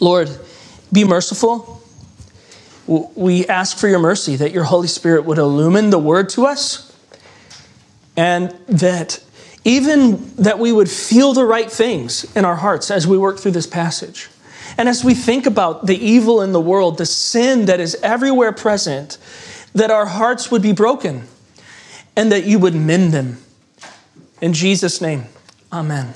Lord, be merciful. We ask for your mercy that your Holy Spirit would illumine the word to us and that even that we would feel the right things in our hearts as we work through this passage. And as we think about the evil in the world, the sin that is everywhere present, that our hearts would be broken and that you would mend them. In Jesus' name, amen.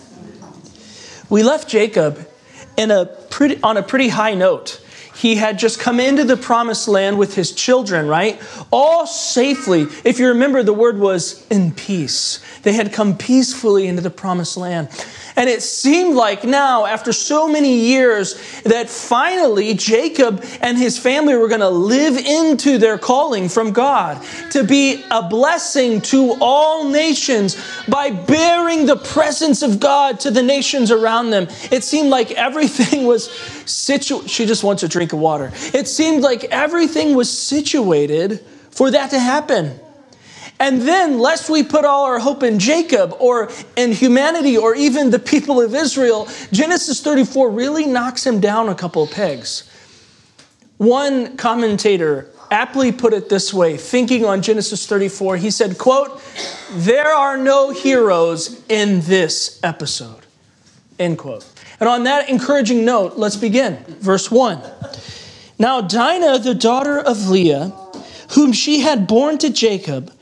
We left Jacob in a pretty, on a pretty high note. He had just come into the promised land with his children, right? All safely. If you remember, the word was in peace. They had come peacefully into the promised land. And it seemed like now, after so many years, that finally Jacob and his family were going to live into their calling from God to be a blessing to all nations by bearing the presence of God to the nations around them. It seemed like everything was situated. She just wants a drink of water. It seemed like everything was situated for that to happen. And then, lest we put all our hope in Jacob or in humanity or even the people of Israel, Genesis 34 really knocks him down a couple of pegs. One commentator aptly put it this way, thinking on Genesis 34, he said, quote, there are no heroes in this episode, end quote. And on that encouraging note, let's begin. Verse 1. Now Dinah, the daughter of Leah, whom she had borne to Jacob,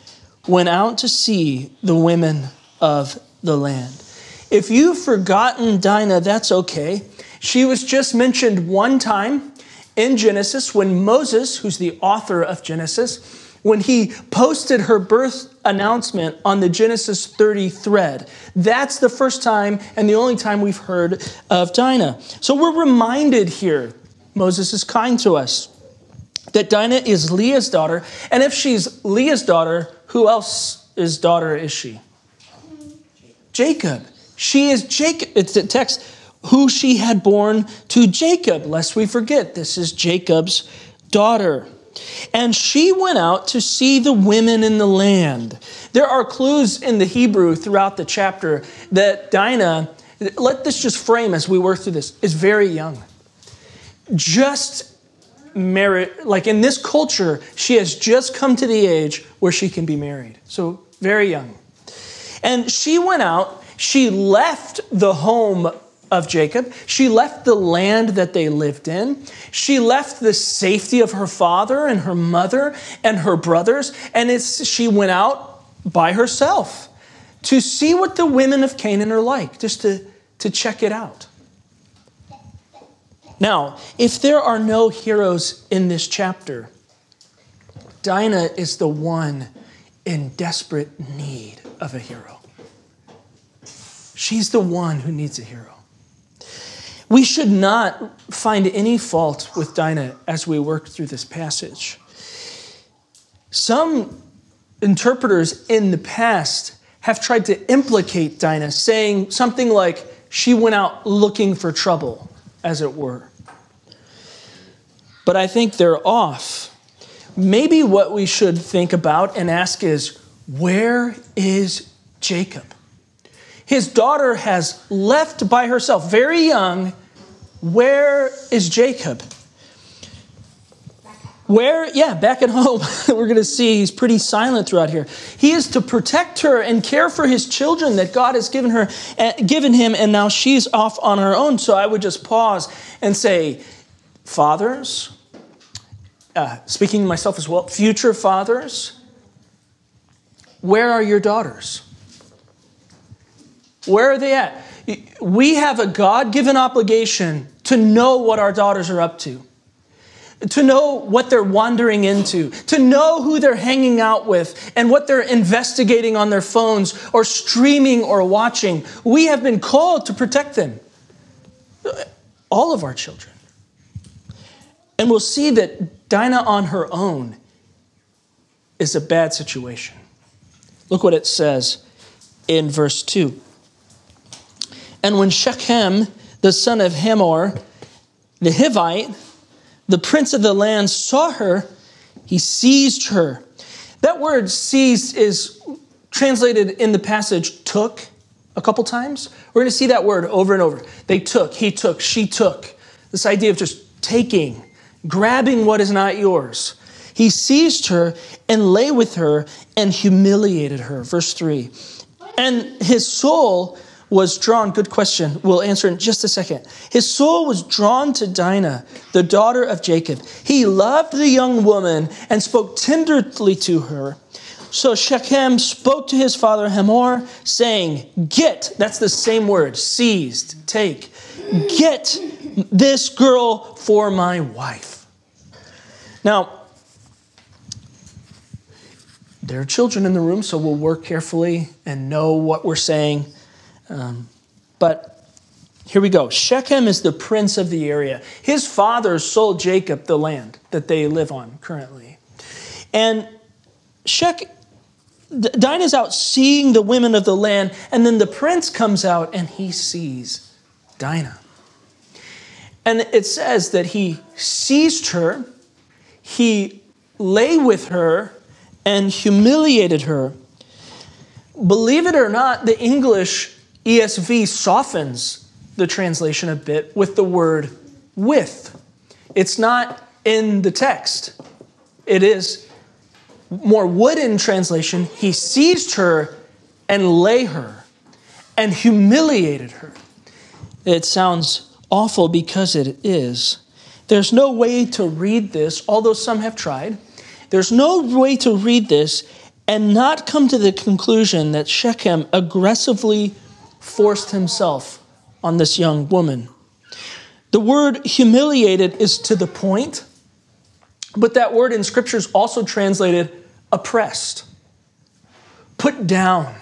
went out to see the women of the land. If you've forgotten Dinah, that's okay. She was just mentioned one time in Genesis when Moses, who's the author of Genesis, when he posted her birth announcement on the Genesis 30 thread. That's the first time and the only time we've heard of Dinah. So we're reminded here, Moses is kind to us, that Dinah is Leah's daughter. And if she's Leah's daughter, who else is daughter is she? Jacob. She is Jacob. It's a text, who she had borne to Jacob, lest we forget, this is Jacob's daughter. And she went out to see the women in the land. There are clues in the Hebrew throughout the chapter that Dinah, let this just frame as we work through this, is very young. Just married, like in this culture, she has just come to the age where she can be married. So, very young. And she went out, she left the home of Jacob. She left the land that they lived in. She left the safety of her father and her mother and her brothers. And it's, she went out by herself to see what the women of Canaan are like, just to, to check it out. Now, if there are no heroes in this chapter, Dinah is the one in desperate need of a hero. She's the one who needs a hero. We should not find any fault with Dinah as we work through this passage. Some interpreters in the past have tried to implicate Dinah, saying something like she went out looking for trouble, as it were but I think they're off. Maybe what we should think about and ask is where is Jacob? His daughter has left by herself, very young. Where is Jacob? Where, yeah, back at home, we're going to see he's pretty silent throughout here. He is to protect her and care for his children that God has given her, eh, given him, and now she's off on her own. So I would just pause and say, fathers, uh, speaking myself as well, future fathers, where are your daughters? Where are they at? We have a God given obligation to know what our daughters are up to, to know what they're wandering into, to know who they're hanging out with, and what they're investigating on their phones or streaming or watching. We have been called to protect them, all of our children. And we'll see that Dinah on her own is a bad situation. Look what it says in verse 2. And when Shechem, the son of Hamor, the Hivite, the prince of the land, saw her, he seized her. That word seized is translated in the passage took a couple times. We're going to see that word over and over. They took, he took, she took. This idea of just taking, grabbing what is not yours. He seized her and lay with her and humiliated her. Verse 3. And his soul was drawn, good question, we'll answer in just a second. His soul was drawn to Dinah, the daughter of Jacob. He loved the young woman and spoke tenderly to her. So Shechem spoke to his father Hamor, saying, Get, that's the same word, seized, take, get this girl for my wife. Now, there are children in the room, so we'll work carefully and know what we're saying. Um, but here we go. Shechem is the prince of the area. His father sold Jacob the land that they live on currently. And Shechem, Dinah's out seeing the women of the land, and then the prince comes out and he sees Dinah. And it says that he seized her, he lay with her, and humiliated her. Believe it or not, the English ESV softens the translation a bit with the word with. It's not in the text, it is more wooden translation. He seized her and lay her and humiliated her. It sounds awful because it is. There's no way to read this, although some have tried. There's no way to read this and not come to the conclusion that Shechem aggressively forced himself on this young woman. The word humiliated is to the point, but that word in scripture is also translated oppressed, put down,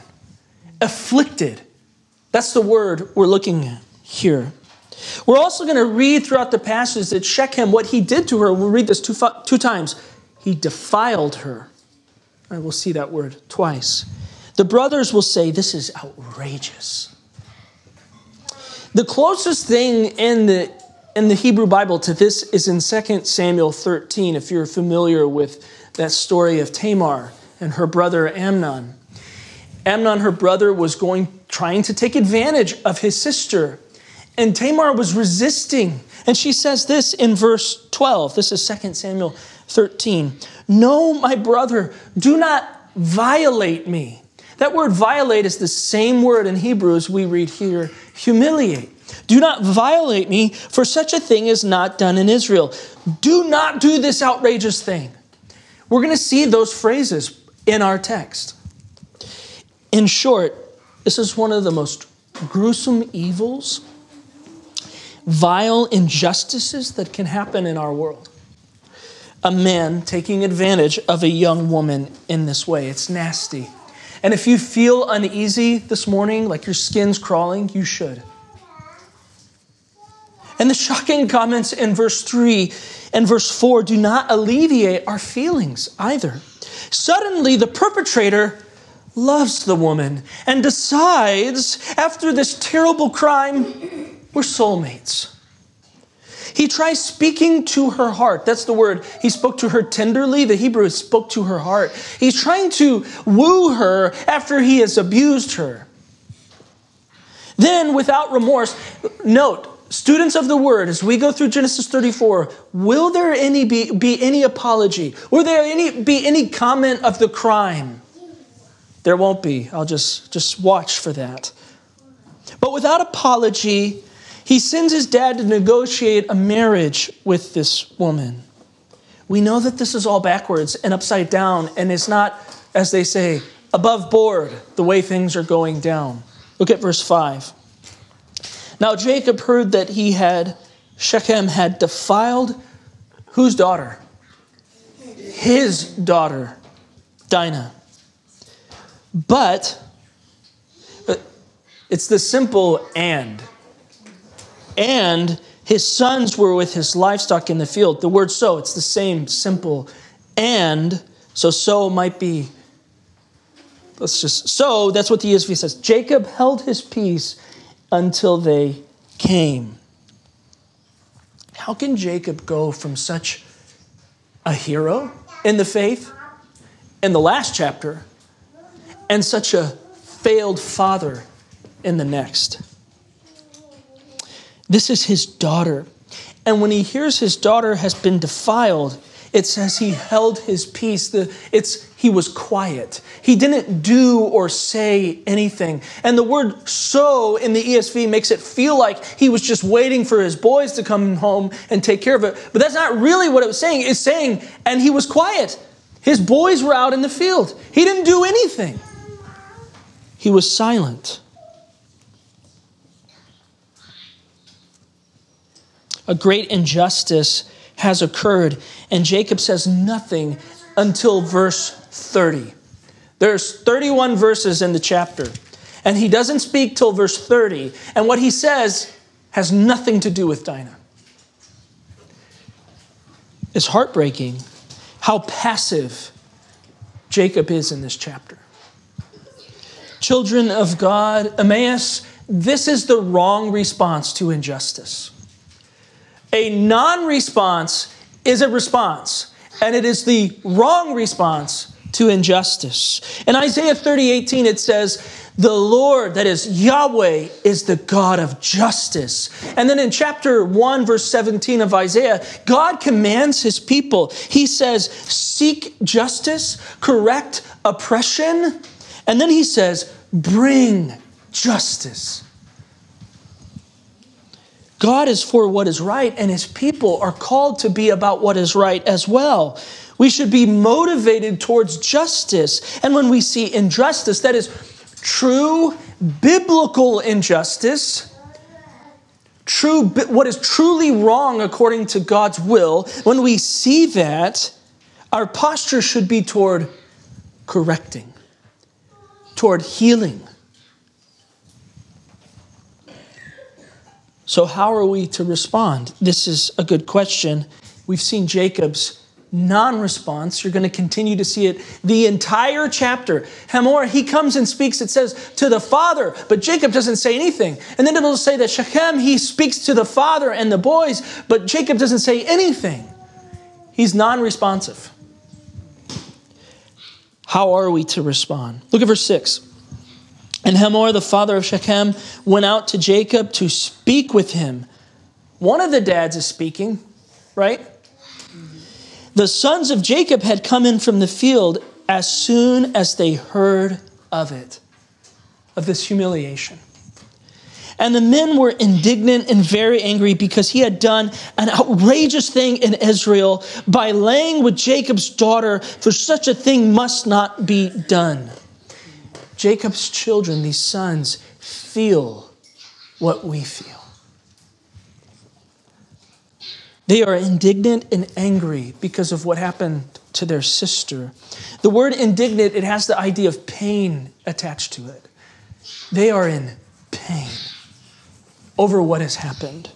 afflicted. That's the word we're looking at here. We're also going to read throughout the passage that Shechem, what he did to her, we'll read this two, two times. He defiled her. I will see that word twice. The brothers will say, This is outrageous. The closest thing in the, in the Hebrew Bible to this is in 2 Samuel 13, if you're familiar with that story of Tamar and her brother Amnon. Amnon, her brother, was going trying to take advantage of his sister. And Tamar was resisting. And she says this in verse 12. This is 2 Samuel 13. No, my brother, do not violate me. That word violate is the same word in Hebrew as we read here humiliate. Do not violate me, for such a thing is not done in Israel. Do not do this outrageous thing. We're going to see those phrases in our text. In short, this is one of the most gruesome evils, vile injustices that can happen in our world. A man taking advantage of a young woman in this way. It's nasty. And if you feel uneasy this morning, like your skin's crawling, you should. And the shocking comments in verse 3 and verse 4 do not alleviate our feelings either. Suddenly, the perpetrator loves the woman and decides, after this terrible crime, we're soulmates. He tries speaking to her heart. That's the word. He spoke to her tenderly. The Hebrew spoke to her heart. He's trying to woo her after he has abused her. Then, without remorse, note, students of the word, as we go through Genesis 34, will there any be, be any apology? Will there any, be any comment of the crime? There won't be. I'll just, just watch for that. But without apology, he sends his dad to negotiate a marriage with this woman. We know that this is all backwards and upside down, and it's not, as they say, above board the way things are going down. Look at verse 5. Now Jacob heard that he had, Shechem had defiled whose daughter? His daughter, Dinah. But uh, it's the simple and and his sons were with his livestock in the field. The word so, it's the same simple and. So, so might be, let's just, so that's what the ESV says. Jacob held his peace until they came. How can Jacob go from such a hero in the faith in the last chapter and such a failed father in the next? This is his daughter. And when he hears his daughter has been defiled, it says he held his peace. The, it's, he was quiet. He didn't do or say anything. And the word so in the ESV makes it feel like he was just waiting for his boys to come home and take care of it. But that's not really what it was saying. It's saying, and he was quiet. His boys were out in the field. He didn't do anything, he was silent. A great injustice has occurred, and Jacob says nothing until verse 30. There's 31 verses in the chapter, and he doesn't speak till verse 30, and what he says has nothing to do with Dinah. It's heartbreaking how passive Jacob is in this chapter. Children of God, Emmaus, this is the wrong response to injustice. A non response is a response, and it is the wrong response to injustice. In Isaiah 30 18, it says, The Lord, that is Yahweh, is the God of justice. And then in chapter 1, verse 17 of Isaiah, God commands his people. He says, Seek justice, correct oppression. And then he says, Bring justice. God is for what is right, and his people are called to be about what is right as well. We should be motivated towards justice. And when we see injustice, that is true biblical injustice, true what is truly wrong according to God's will, when we see that, our posture should be toward correcting, toward healing, So, how are we to respond? This is a good question. We've seen Jacob's non response. You're going to continue to see it the entire chapter. Hamor, he comes and speaks, it says, to the father, but Jacob doesn't say anything. And then it'll say that Shechem, he speaks to the father and the boys, but Jacob doesn't say anything. He's non responsive. How are we to respond? Look at verse 6. And Hamor, the father of Shechem, went out to Jacob to speak with him. One of the dads is speaking, right? The sons of Jacob had come in from the field as soon as they heard of it, of this humiliation. And the men were indignant and very angry because he had done an outrageous thing in Israel by laying with Jacob's daughter, for such a thing must not be done. Jacob's children, these sons, feel what we feel. They are indignant and angry because of what happened to their sister. The word indignant, it has the idea of pain attached to it. They are in pain over what has happened.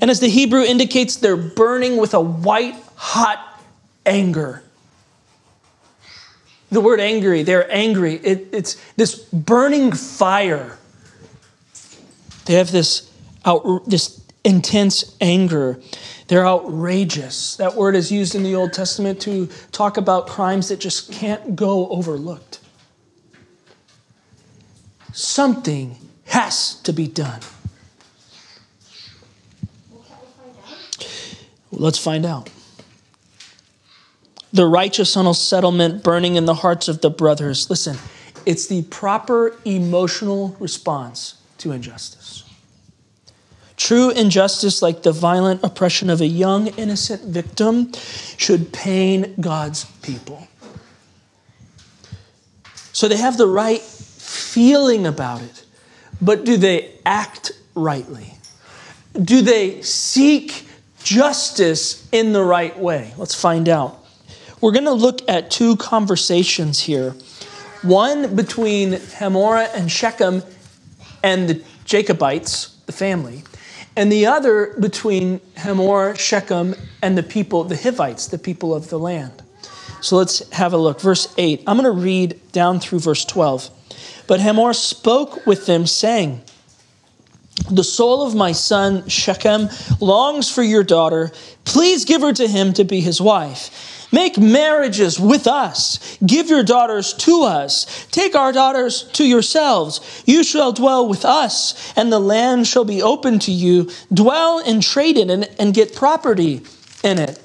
And as the Hebrew indicates, they're burning with a white hot anger the word angry, they're angry. It, it's this burning fire. They have this, out, this intense anger. They're outrageous. That word is used in the Old Testament to talk about crimes that just can't go overlooked. Something has to be done. Let's find out the righteous settlement burning in the hearts of the brothers. Listen, it's the proper emotional response to injustice. True injustice, like the violent oppression of a young, innocent victim, should pain God's people. So they have the right feeling about it, but do they act rightly? Do they seek justice in the right way? Let's find out. We're going to look at two conversations here one between Hamorah and Shechem and the Jacobites, the family, and the other between Hamor, Shechem, and the people, the Hivites, the people of the land. So let's have a look. Verse 8. I'm going to read down through verse 12. But Hamor spoke with them, saying, The soul of my son Shechem longs for your daughter. Please give her to him to be his wife. Make marriages with us. Give your daughters to us. Take our daughters to yourselves. You shall dwell with us, and the land shall be open to you. Dwell and trade in it, and get property in it.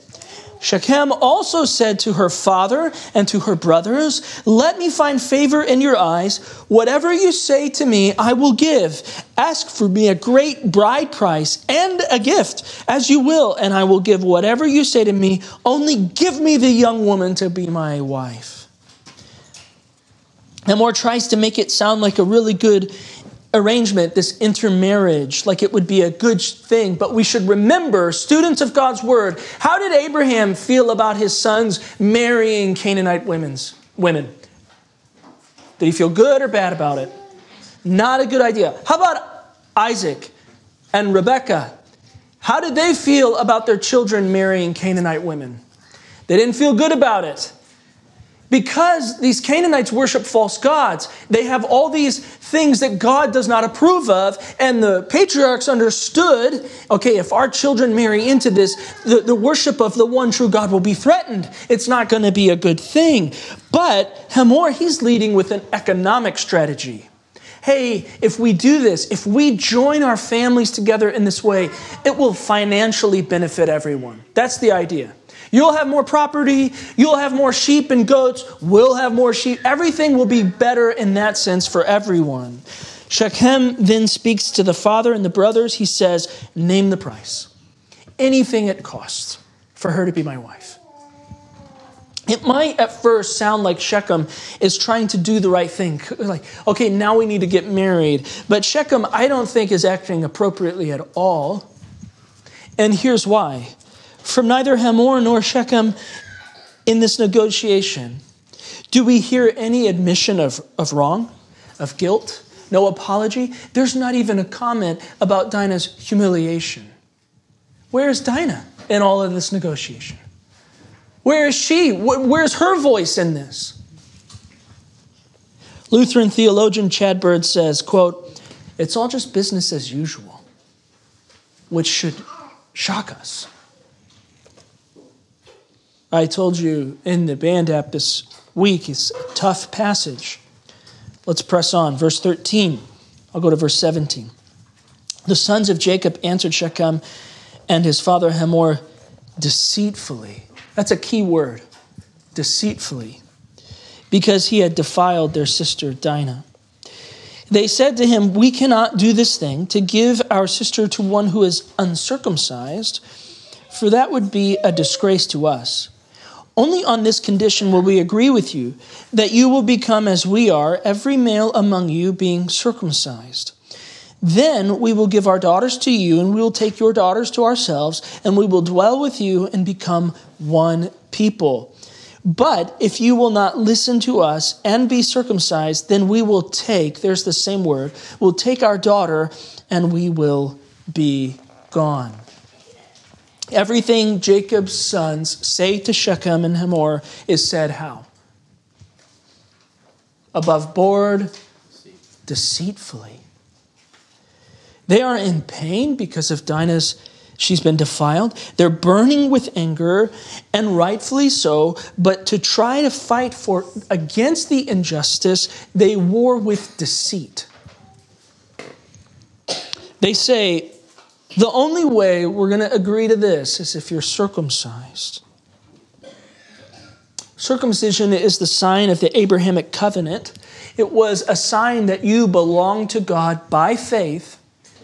Shechem also said to her father and to her brothers, Let me find favor in your eyes. Whatever you say to me, I will give. Ask for me a great bride price and a gift, as you will, and I will give whatever you say to me. Only give me the young woman to be my wife. Hamor tries to make it sound like a really good arrangement, this intermarriage, like it would be a good thing. But we should remember, students of God's word, how did Abraham feel about his sons marrying Canaanite women's, women? Did he feel good or bad about it? Not a good idea. How about Isaac and Rebekah? How did they feel about their children marrying Canaanite women? They didn't feel good about it. Because these Canaanites worship false gods, they have all these things that God does not approve of. And the patriarchs understood okay, if our children marry into this, the, the worship of the one true God will be threatened. It's not going to be a good thing. But Hamor, he's leading with an economic strategy. Hey, if we do this, if we join our families together in this way, it will financially benefit everyone. That's the idea. You'll have more property. You'll have more sheep and goats. We'll have more sheep. Everything will be better in that sense for everyone. Shechem then speaks to the father and the brothers. He says, Name the price. Anything it costs for her to be my wife. It might at first sound like Shechem is trying to do the right thing. Like, okay, now we need to get married. But Shechem, I don't think, is acting appropriately at all. And here's why from neither Hamor nor Shechem in this negotiation. Do we hear any admission of, of wrong, of guilt? No apology? There's not even a comment about Dinah's humiliation. Where is Dinah in all of this negotiation? Where is she? Where's her voice in this? Lutheran theologian Chad Bird says, quote, it's all just business as usual, which should shock us. I told you in the band app this week, it's a tough passage. Let's press on. Verse 13. I'll go to verse 17. The sons of Jacob answered Shechem and his father Hamor deceitfully. That's a key word deceitfully, because he had defiled their sister Dinah. They said to him, We cannot do this thing to give our sister to one who is uncircumcised, for that would be a disgrace to us. Only on this condition will we agree with you, that you will become as we are, every male among you being circumcised. Then we will give our daughters to you, and we will take your daughters to ourselves, and we will dwell with you and become one people. But if you will not listen to us and be circumcised, then we will take, there's the same word, we'll take our daughter and we will be gone. Everything Jacob's sons say to Shechem and Hamor is said how? Above board, deceitfully. They are in pain because of Dinah's, she's been defiled. They're burning with anger, and rightfully so, but to try to fight for against the injustice, they war with deceit. They say, the only way we're going to agree to this is if you're circumcised. Circumcision is the sign of the Abrahamic covenant. It was a sign that you belonged to God by faith.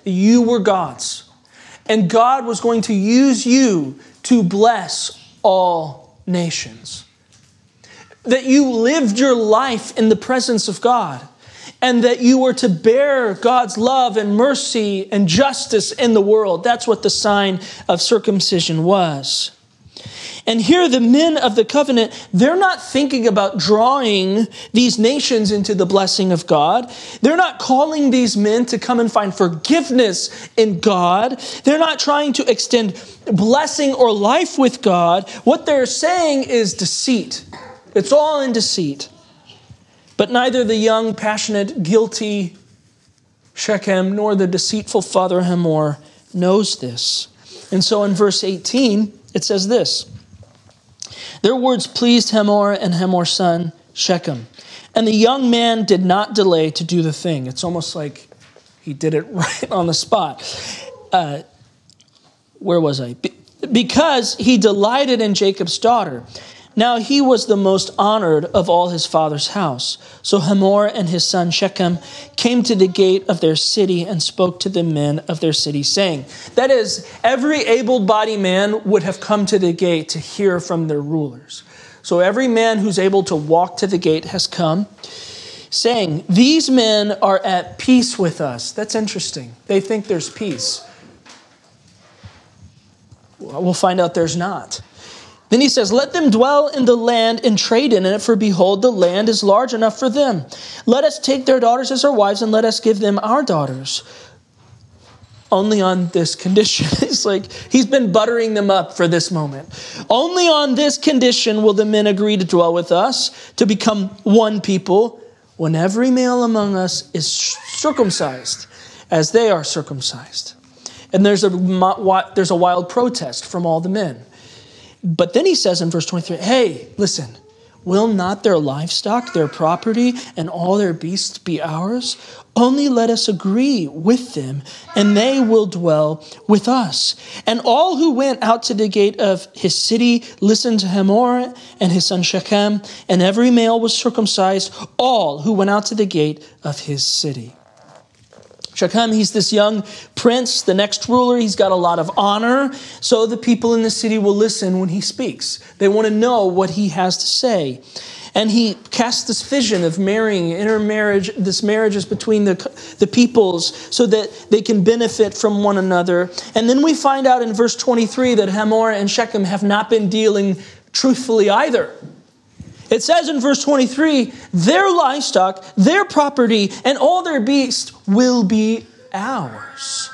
You were God's. And God was going to use you to bless all nations. That you lived your life in the presence of God and that you were to bear God's love and mercy and justice in the world. That's what the sign of circumcision was. And here, the men of the covenant, they're not thinking about drawing these nations into the blessing of God. They're not calling these men to come and find forgiveness in God. They're not trying to extend blessing or life with God. What they're saying is deceit. It's all in deceit. But neither the young, passionate, guilty Shechem nor the deceitful father Hamor knows this. And so in verse 18, it says this Their words pleased Hamor and Hamor's son Shechem. And the young man did not delay to do the thing. It's almost like he did it right on the spot. Uh, where was I? Be- because he delighted in Jacob's daughter. Now he was the most honored of all his father's house. So Hamor and his son Shechem came to the gate of their city and spoke to the men of their city, saying, That is, every able bodied man would have come to the gate to hear from their rulers. So every man who's able to walk to the gate has come, saying, These men are at peace with us. That's interesting. They think there's peace. We'll find out there's not. Then he says, Let them dwell in the land and trade in it, for behold, the land is large enough for them. Let us take their daughters as our wives, and let us give them our daughters. Only on this condition. it's like he's been buttering them up for this moment. Only on this condition will the men agree to dwell with us, to become one people, when every male among us is circumcised, as they are circumcised. And there's a, there's a wild protest from all the men. But then he says in verse 23 hey, listen, will not their livestock, their property, and all their beasts be ours? Only let us agree with them, and they will dwell with us. And all who went out to the gate of his city listened to Hamor and his son Shechem, and every male was circumcised, all who went out to the gate of his city. Shechem, he's this young prince, the next ruler. He's got a lot of honor. So the people in the city will listen when he speaks. They want to know what he has to say. And he casts this vision of marrying, intermarriage, this marriages between the, the peoples so that they can benefit from one another. And then we find out in verse 23 that Hamor and Shechem have not been dealing truthfully either. It says in verse 23 their livestock, their property, and all their beasts will be ours.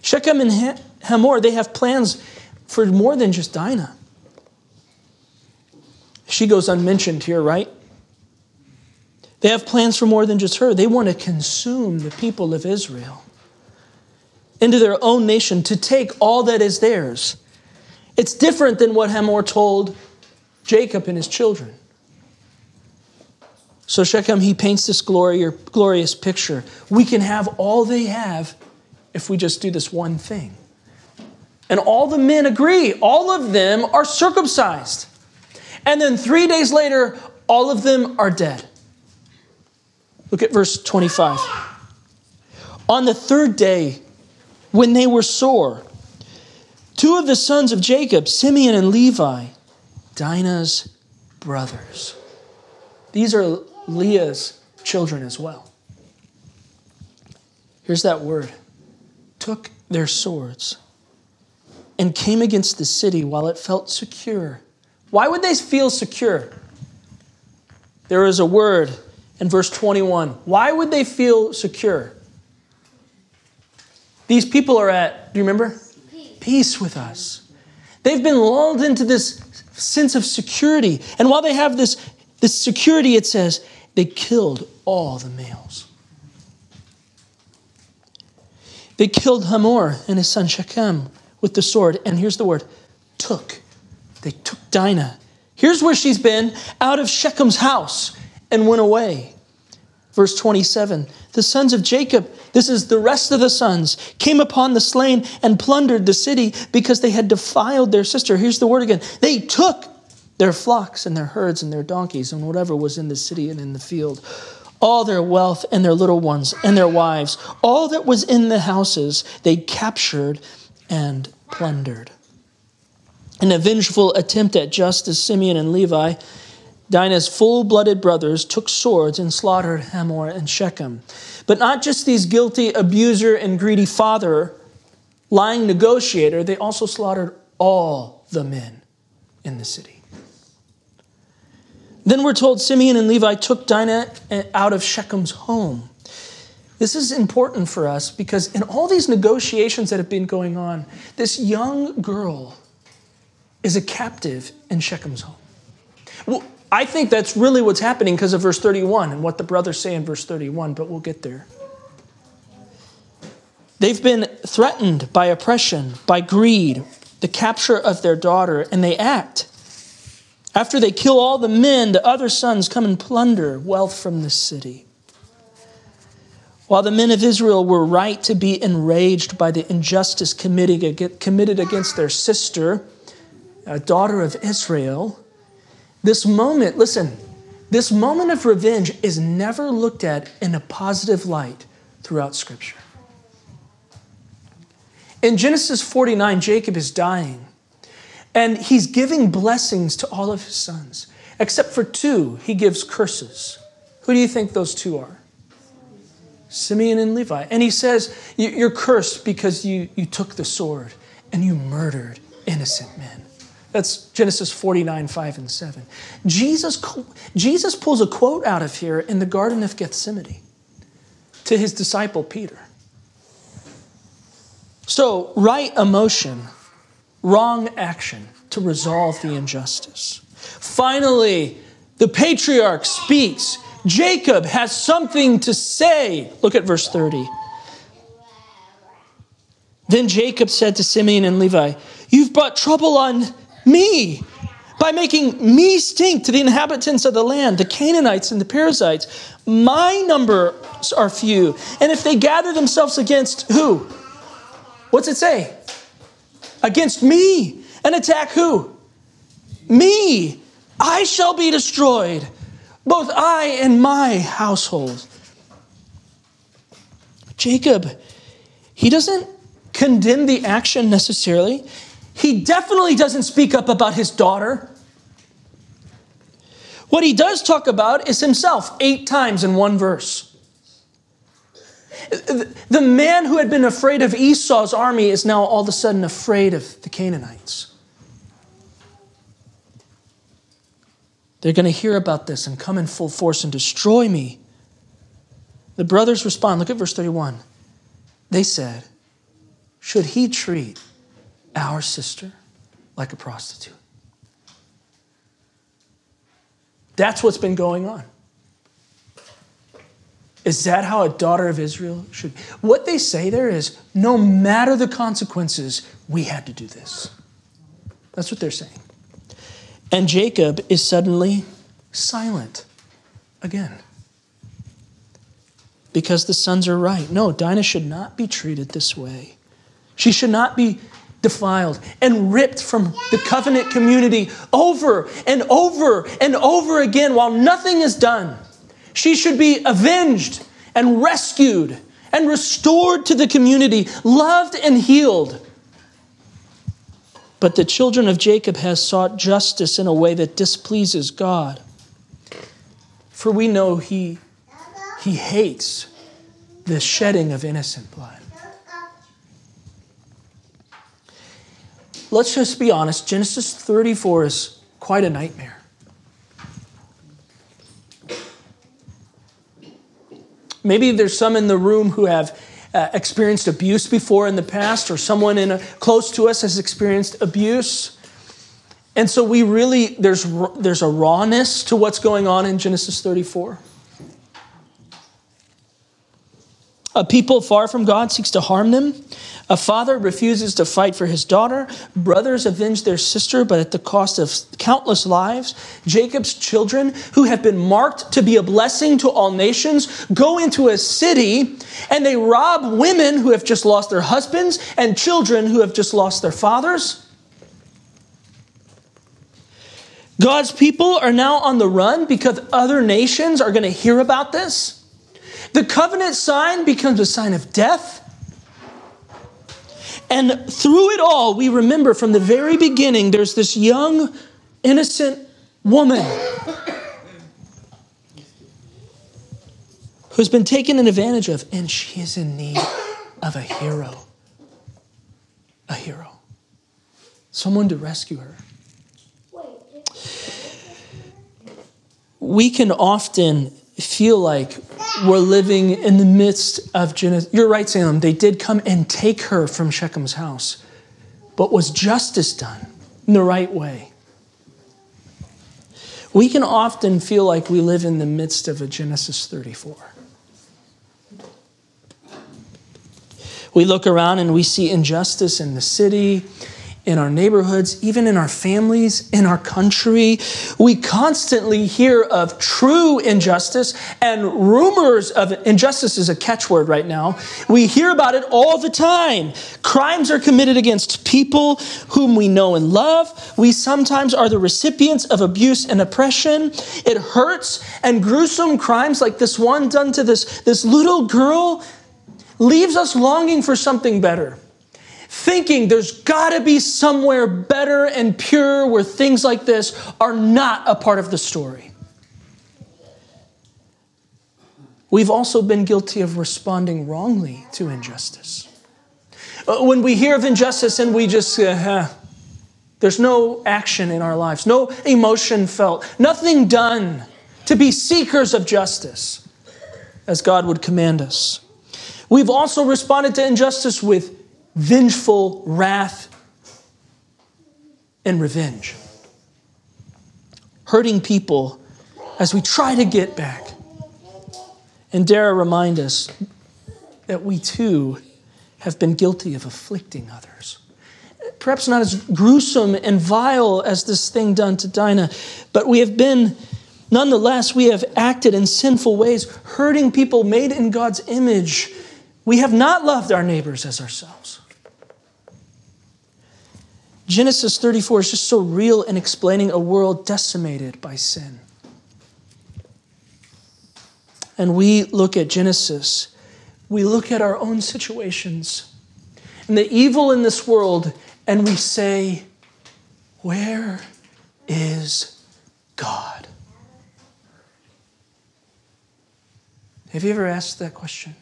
Shechem and Hamor, they have plans for more than just Dinah. She goes unmentioned here, right? They have plans for more than just her. They want to consume the people of Israel into their own nation to take all that is theirs. It's different than what Hamor told Jacob and his children. So Shechem, he paints this glorious picture. We can have all they have if we just do this one thing. And all the men agree. All of them are circumcised. And then three days later, all of them are dead. Look at verse 25. On the third day, when they were sore, two of the sons of Jacob, Simeon and Levi, Dinah's brothers. These are Leah's children as well. Here's that word took their swords and came against the city while it felt secure. Why would they feel secure? There is a word in verse 21. Why would they feel secure? These people are at, do you remember? Peace, Peace with us. They've been lulled into this sense of security. And while they have this, this security, it says they killed all the males. They killed Hamor and his son Shechem with the sword. And here's the word took. They took Dinah. Here's where she's been out of Shechem's house and went away. Verse 27 The sons of Jacob, this is the rest of the sons, came upon the slain and plundered the city because they had defiled their sister. Here's the word again. They took their flocks and their herds and their donkeys and whatever was in the city and in the field, all their wealth and their little ones and their wives, all that was in the houses, they captured and plundered. An vengeful attempt at justice, Simeon and Levi Dinah's full blooded brothers took swords and slaughtered Hamor and Shechem. But not just these guilty abuser and greedy father, lying negotiator, they also slaughtered all the men in the city. Then we're told Simeon and Levi took Dinah out of Shechem's home. This is important for us because in all these negotiations that have been going on, this young girl is a captive in Shechem's home. I think that's really what's happening because of verse 31 and what the brothers say in verse 31, but we'll get there. They've been threatened by oppression, by greed, the capture of their daughter, and they act. After they kill all the men, the other sons come and plunder wealth from the city. While the men of Israel were right to be enraged by the injustice committed against their sister, a daughter of Israel, this moment, listen, this moment of revenge is never looked at in a positive light throughout Scripture. In Genesis 49, Jacob is dying, and he's giving blessings to all of his sons. Except for two, he gives curses. Who do you think those two are? Simeon and Levi. And he says, You're cursed because you, you took the sword and you murdered innocent men. That's Genesis 49, 5 and 7. Jesus, Jesus pulls a quote out of here in the Garden of Gethsemane to his disciple Peter. So, right emotion, wrong action to resolve the injustice. Finally, the patriarch speaks. Jacob has something to say. Look at verse 30. Then Jacob said to Simeon and Levi, You've brought trouble on me by making me stink to the inhabitants of the land, the Canaanites and the Perizzites. My numbers are few. And if they gather themselves against who? What's it say? Against me. And attack who? Me. I shall be destroyed, both I and my household. Jacob, he doesn't condemn the action necessarily. He definitely doesn't speak up about his daughter. What he does talk about is himself eight times in one verse. The man who had been afraid of Esau's army is now all of a sudden afraid of the Canaanites. They're going to hear about this and come in full force and destroy me. The brothers respond. Look at verse 31. They said, Should he treat our sister like a prostitute. That's what's been going on. Is that how a daughter of Israel should? What they say there is no matter the consequences, we had to do this. That's what they're saying. And Jacob is suddenly silent again. Because the sons are right. No, Dinah should not be treated this way. She should not be defiled and ripped from the covenant community over and over and over again while nothing is done. She should be avenged and rescued and restored to the community, loved and healed. But the children of Jacob has sought justice in a way that displeases God. For we know he, he hates the shedding of innocent blood. Let's just be honest Genesis 34 is quite a nightmare. Maybe there's some in the room who have uh, experienced abuse before in the past, or someone in a, close to us has experienced abuse. And so we really, there's, there's a rawness to what's going on in Genesis 34. A people far from God seeks to harm them. A father refuses to fight for his daughter. Brothers avenge their sister, but at the cost of countless lives. Jacob's children, who have been marked to be a blessing to all nations, go into a city and they rob women who have just lost their husbands and children who have just lost their fathers. God's people are now on the run because other nations are going to hear about this. The covenant sign becomes a sign of death. And through it all, we remember from the very beginning, there's this young, innocent woman who's been taken advantage of, and she is in need of a hero. A hero. Someone to rescue her. We can often feel like we're living in the midst of Genesis. You're right, Salem. They did come and take her from Shechem's house. But was justice done in the right way? We can often feel like we live in the midst of a Genesis 34. We look around and we see injustice in the city, in our neighborhoods, even in our families, in our country. We constantly hear of true injustice, and rumors of injustice is a catchword right now. We hear about it all the time. Crimes are committed against people whom we know and love. We sometimes are the recipients of abuse and oppression. It hurts, and gruesome crimes like this one done to this, this little girl leaves us longing for something better thinking there's got to be somewhere better and pure where things like this are not a part of the story. We've also been guilty of responding wrongly to injustice. Uh, when we hear of injustice and we just, uh, there's no action in our lives, no emotion felt, nothing done to be seekers of justice as God would command us. We've also responded to injustice with vengeful wrath and revenge. Hurting people as we try to get back. And dare I remind us that we too have been guilty of afflicting others. Perhaps not as gruesome and vile as this thing done to Dinah, but we have been, nonetheless, we have acted in sinful ways, hurting people made in God's image. We have not loved our neighbors as ourselves. Genesis 34 is just so real in explaining a world decimated by sin. And we look at Genesis, we look at our own situations and the evil in this world, and we say, Where is God? Have you ever asked that question?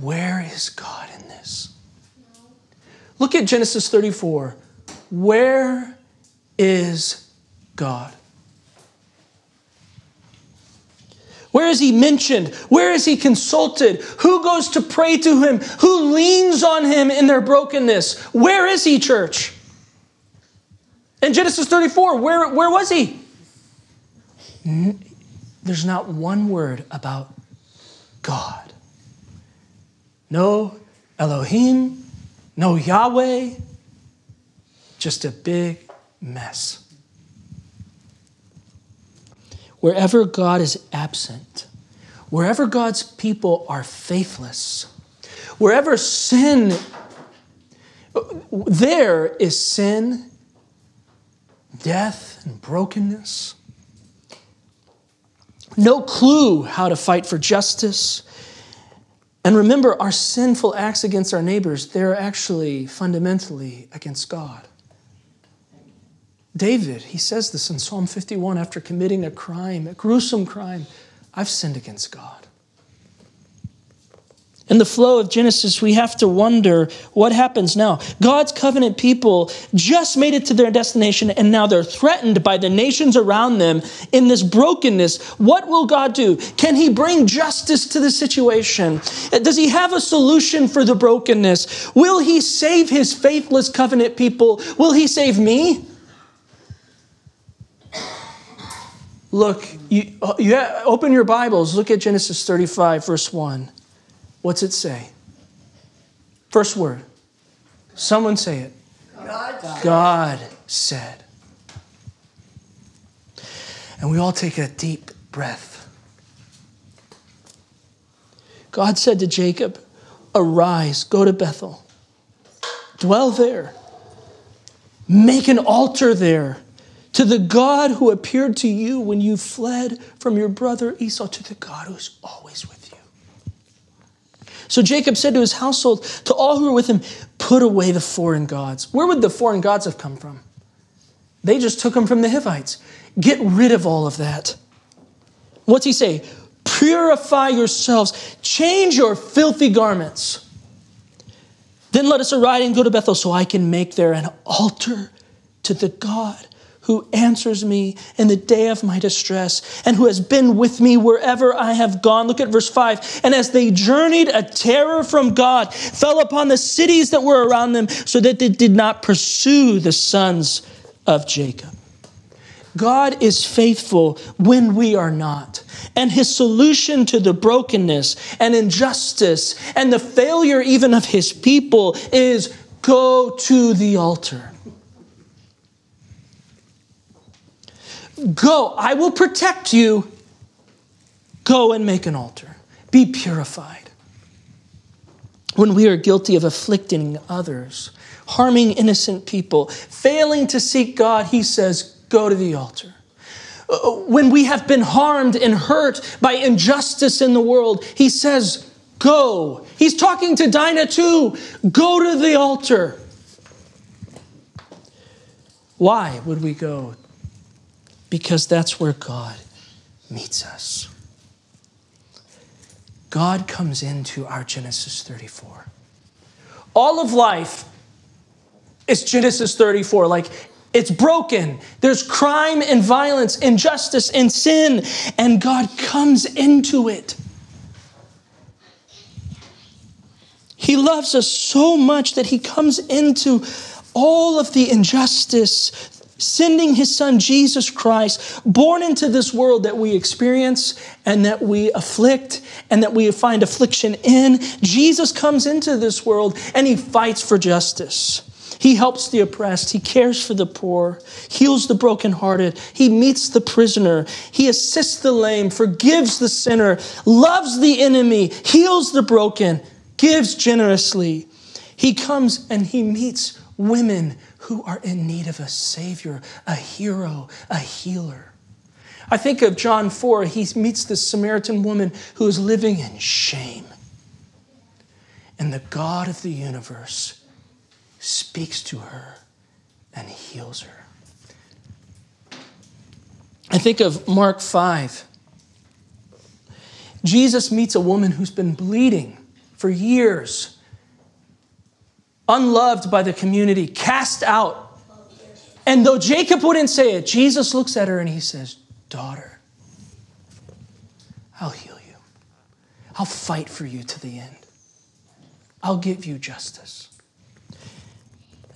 Where is God in this? Look at Genesis 34. Where is God? Where is he mentioned? Where is he consulted? Who goes to pray to him? Who leans on him in their brokenness? Where is he, church? In Genesis 34, where, where was he? There's not one word about God. No Elohim, no Yahweh, just a big mess. Wherever God is absent, wherever God's people are faithless, wherever sin, there is sin, death, and brokenness. No clue how to fight for justice and remember, our sinful acts against our neighbors, they're actually fundamentally against God. David, he says this in Psalm 51 after committing a crime, a gruesome crime. I've sinned against God. In the flow of Genesis, we have to wonder what happens now. God's covenant people just made it to their destination, and now they're threatened by the nations around them in this brokenness. What will God do? Can He bring justice to the situation? Does He have a solution for the brokenness? Will He save His faithless covenant people? Will He save me? Look, you, you open your Bibles, look at Genesis 35, verse 1. What's it say? First word. Someone say it. God, God said. And we all take a deep breath. God said to Jacob, Arise, go to Bethel, dwell there, make an altar there to the God who appeared to you when you fled from your brother Esau, to the God who is always with you. So Jacob said to his household, to all who were with him, Put away the foreign gods. Where would the foreign gods have come from? They just took them from the Hivites. Get rid of all of that. What's he say? Purify yourselves, change your filthy garments. Then let us arise and go to Bethel so I can make there an altar to the God who answers me in the day of my distress and who has been with me wherever I have gone. Look at verse 5. And as they journeyed, a terror from God fell upon the cities that were around them so that they did not pursue the sons of Jacob. God is faithful when we are not. And his solution to the brokenness and injustice and the failure even of his people is go to the altar. Go, I will protect you. Go and make an altar. Be purified. When we are guilty of afflicting others, harming innocent people, failing to seek God, he says, go to the altar. Uh, when we have been harmed and hurt by injustice in the world, he says, go. He's talking to Dinah too. Go to the altar. Why would we go? Because that's where God meets us. God comes into our Genesis 34. All of life is Genesis 34. Like, it's broken. There's crime and violence, injustice and sin, and God comes into it. He loves us so much that He comes into all of the injustice, sending His Son Jesus Christ, born into this world that we experience and that we afflict and that we find affliction in. Jesus comes into this world and He fights for justice. He helps the oppressed. He cares for the poor, heals the brokenhearted. He meets the prisoner. He assists the lame, forgives the sinner, loves the enemy, heals the broken, gives generously. He comes and he meets women who are in need of a savior, a hero, a healer. I think of John 4, he meets this Samaritan woman who is living in shame. And the God of the universe speaks to her and heals her. I think of Mark 5. Jesus meets a woman who's been bleeding for years, unloved by the community, cast out. And though Jacob wouldn't say it, Jesus looks at her and he says, Daughter, I'll heal you. I'll fight for you to the end. I'll give you justice.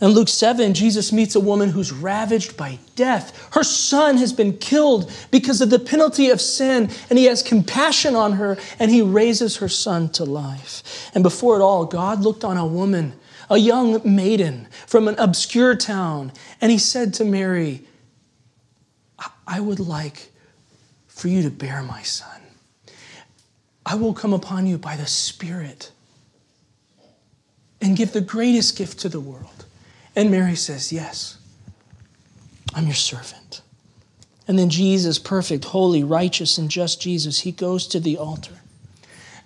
In Luke 7, Jesus meets a woman who's ravaged by death. Her son has been killed because of the penalty of sin, and he has compassion on her, and he raises her son to life. And before it all, God looked on a woman, a young maiden from an obscure town, and he said to Mary, I would like for you to bear my son. I will come upon you by the Spirit and give the greatest gift to the world and Mary says, Yes, I'm your servant. And then Jesus, perfect, holy, righteous, and just Jesus, he goes to the altar.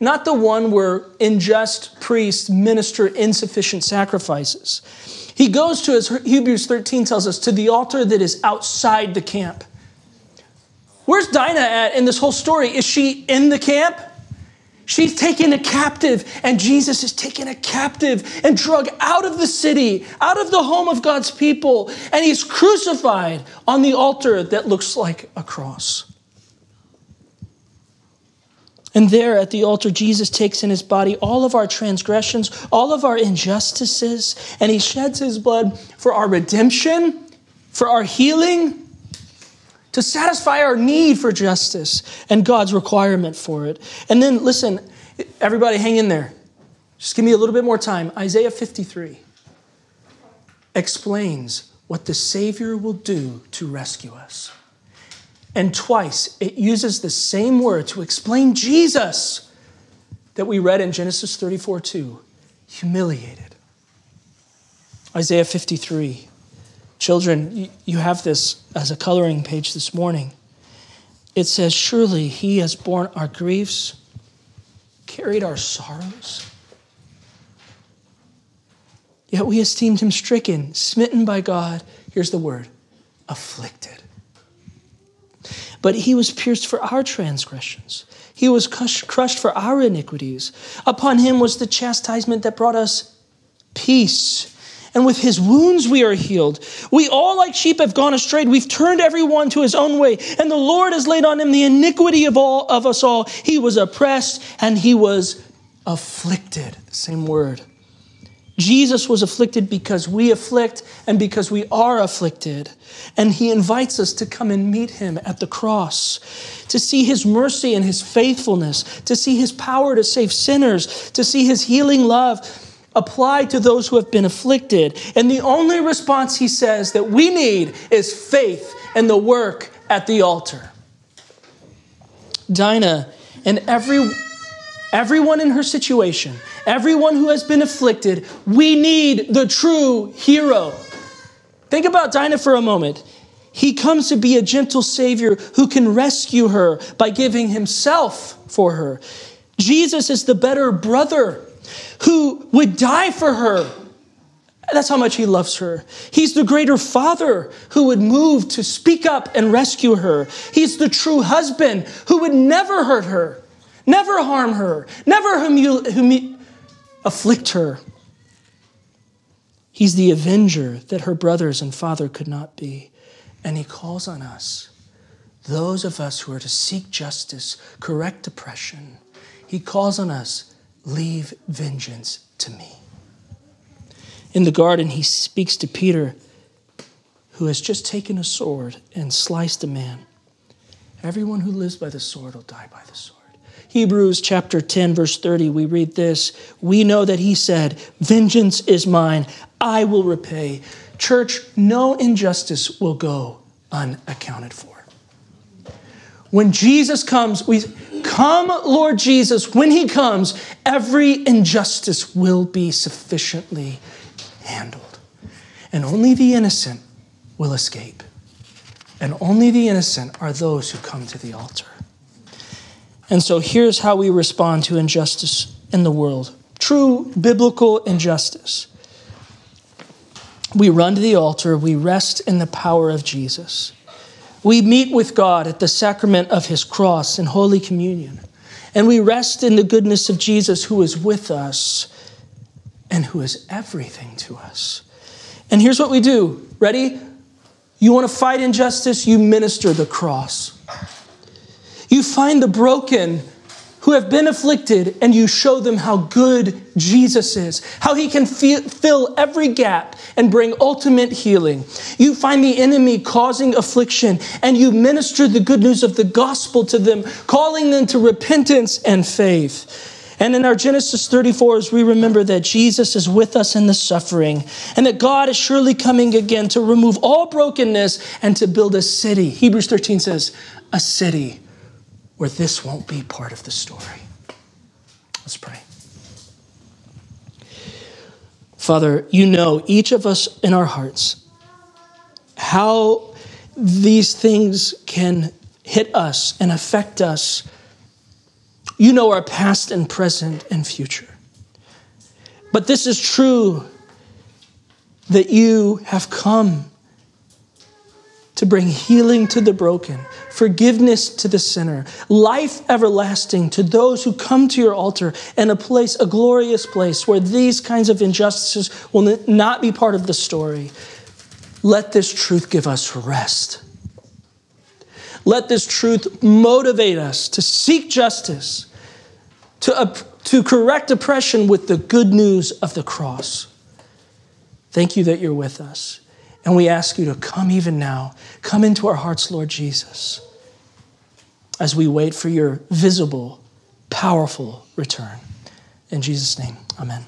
Not the one where unjust priests minister insufficient sacrifices. He goes to, as Hebrews 13 tells us, to the altar that is outside the camp. Where's Dinah at in this whole story? Is she in the camp? She's taken a captive, and Jesus is taken a captive and drug out of the city, out of the home of God's people, and he's crucified on the altar that looks like a cross. And there at the altar, Jesus takes in his body all of our transgressions, all of our injustices, and he sheds his blood for our redemption, for our healing, to satisfy our need for justice and God's requirement for it. And then, listen, everybody hang in there. Just give me a little bit more time. Isaiah 53 explains what the Savior will do to rescue us. And twice it uses the same word to explain Jesus that we read in Genesis 34 2 humiliated. Isaiah 53 Children, you have this as a coloring page this morning. It says, Surely he has borne our griefs, carried our sorrows. Yet we esteemed him stricken, smitten by God. Here's the word afflicted. But he was pierced for our transgressions, he was crushed for our iniquities. Upon him was the chastisement that brought us peace and with his wounds we are healed. We all, like sheep, have gone astray. We've turned everyone to his own way, and the Lord has laid on him the iniquity of all of us all. He was oppressed and he was afflicted. Same word. Jesus was afflicted because we afflict and because we are afflicted. And he invites us to come and meet him at the cross, to see his mercy and his faithfulness, to see his power to save sinners, to see his healing love applied to those who have been afflicted. And the only response he says that we need is faith and the work at the altar. Dinah and every, everyone in her situation, everyone who has been afflicted, we need the true hero. Think about Dinah for a moment. He comes to be a gentle Savior who can rescue her by giving himself for her. Jesus is the better brother who would die for her. That's how much he loves her. He's the greater father who would move to speak up and rescue her. He's the true husband who would never hurt her, never harm her, never humil- humi- afflict her. He's the avenger that her brothers and father could not be. And he calls on us, those of us who are to seek justice, correct oppression. He calls on us, leave vengeance to me. In the garden, he speaks to Peter, who has just taken a sword and sliced a man. Everyone who lives by the sword will die by the sword. Hebrews chapter 10, verse 30, we read this. We know that he said, Vengeance is mine, I will repay. Church, no injustice will go unaccounted for. When Jesus comes, we come, Lord Jesus, when he comes, every injustice will be sufficiently handled. And only the innocent will escape. And only the innocent are those who come to the altar. And so here's how we respond to injustice in the world true biblical injustice. We run to the altar, we rest in the power of Jesus. We meet with God at the sacrament of his cross in Holy Communion. And we rest in the goodness of Jesus who is with us and who is everything to us. And here's what we do ready? You want to fight injustice? You minister the cross. You find the broken who have been afflicted and you show them how good Jesus is, how he can fill every gap and bring ultimate healing. You find the enemy causing affliction and you minister the good news of the gospel to them, calling them to repentance and faith. And in our Genesis 34, as we remember that Jesus is with us in the suffering and that God is surely coming again to remove all brokenness and to build a city. Hebrews 13 says, a city where this won't be part of the story. Let's pray. Father, you know each of us in our hearts how these things can hit us and affect us you know our past and present and future. But this is true that you have come to bring healing to the broken, forgiveness to the sinner, life everlasting to those who come to your altar, and a place, a glorious place where these kinds of injustices will not be part of the story. Let this truth give us rest. Let this truth motivate us to seek justice, to, to correct oppression with the good news of the cross. Thank you that you're with us. And we ask you to come even now. Come into our hearts, Lord Jesus, as we wait for your visible, powerful return. In Jesus' name, amen.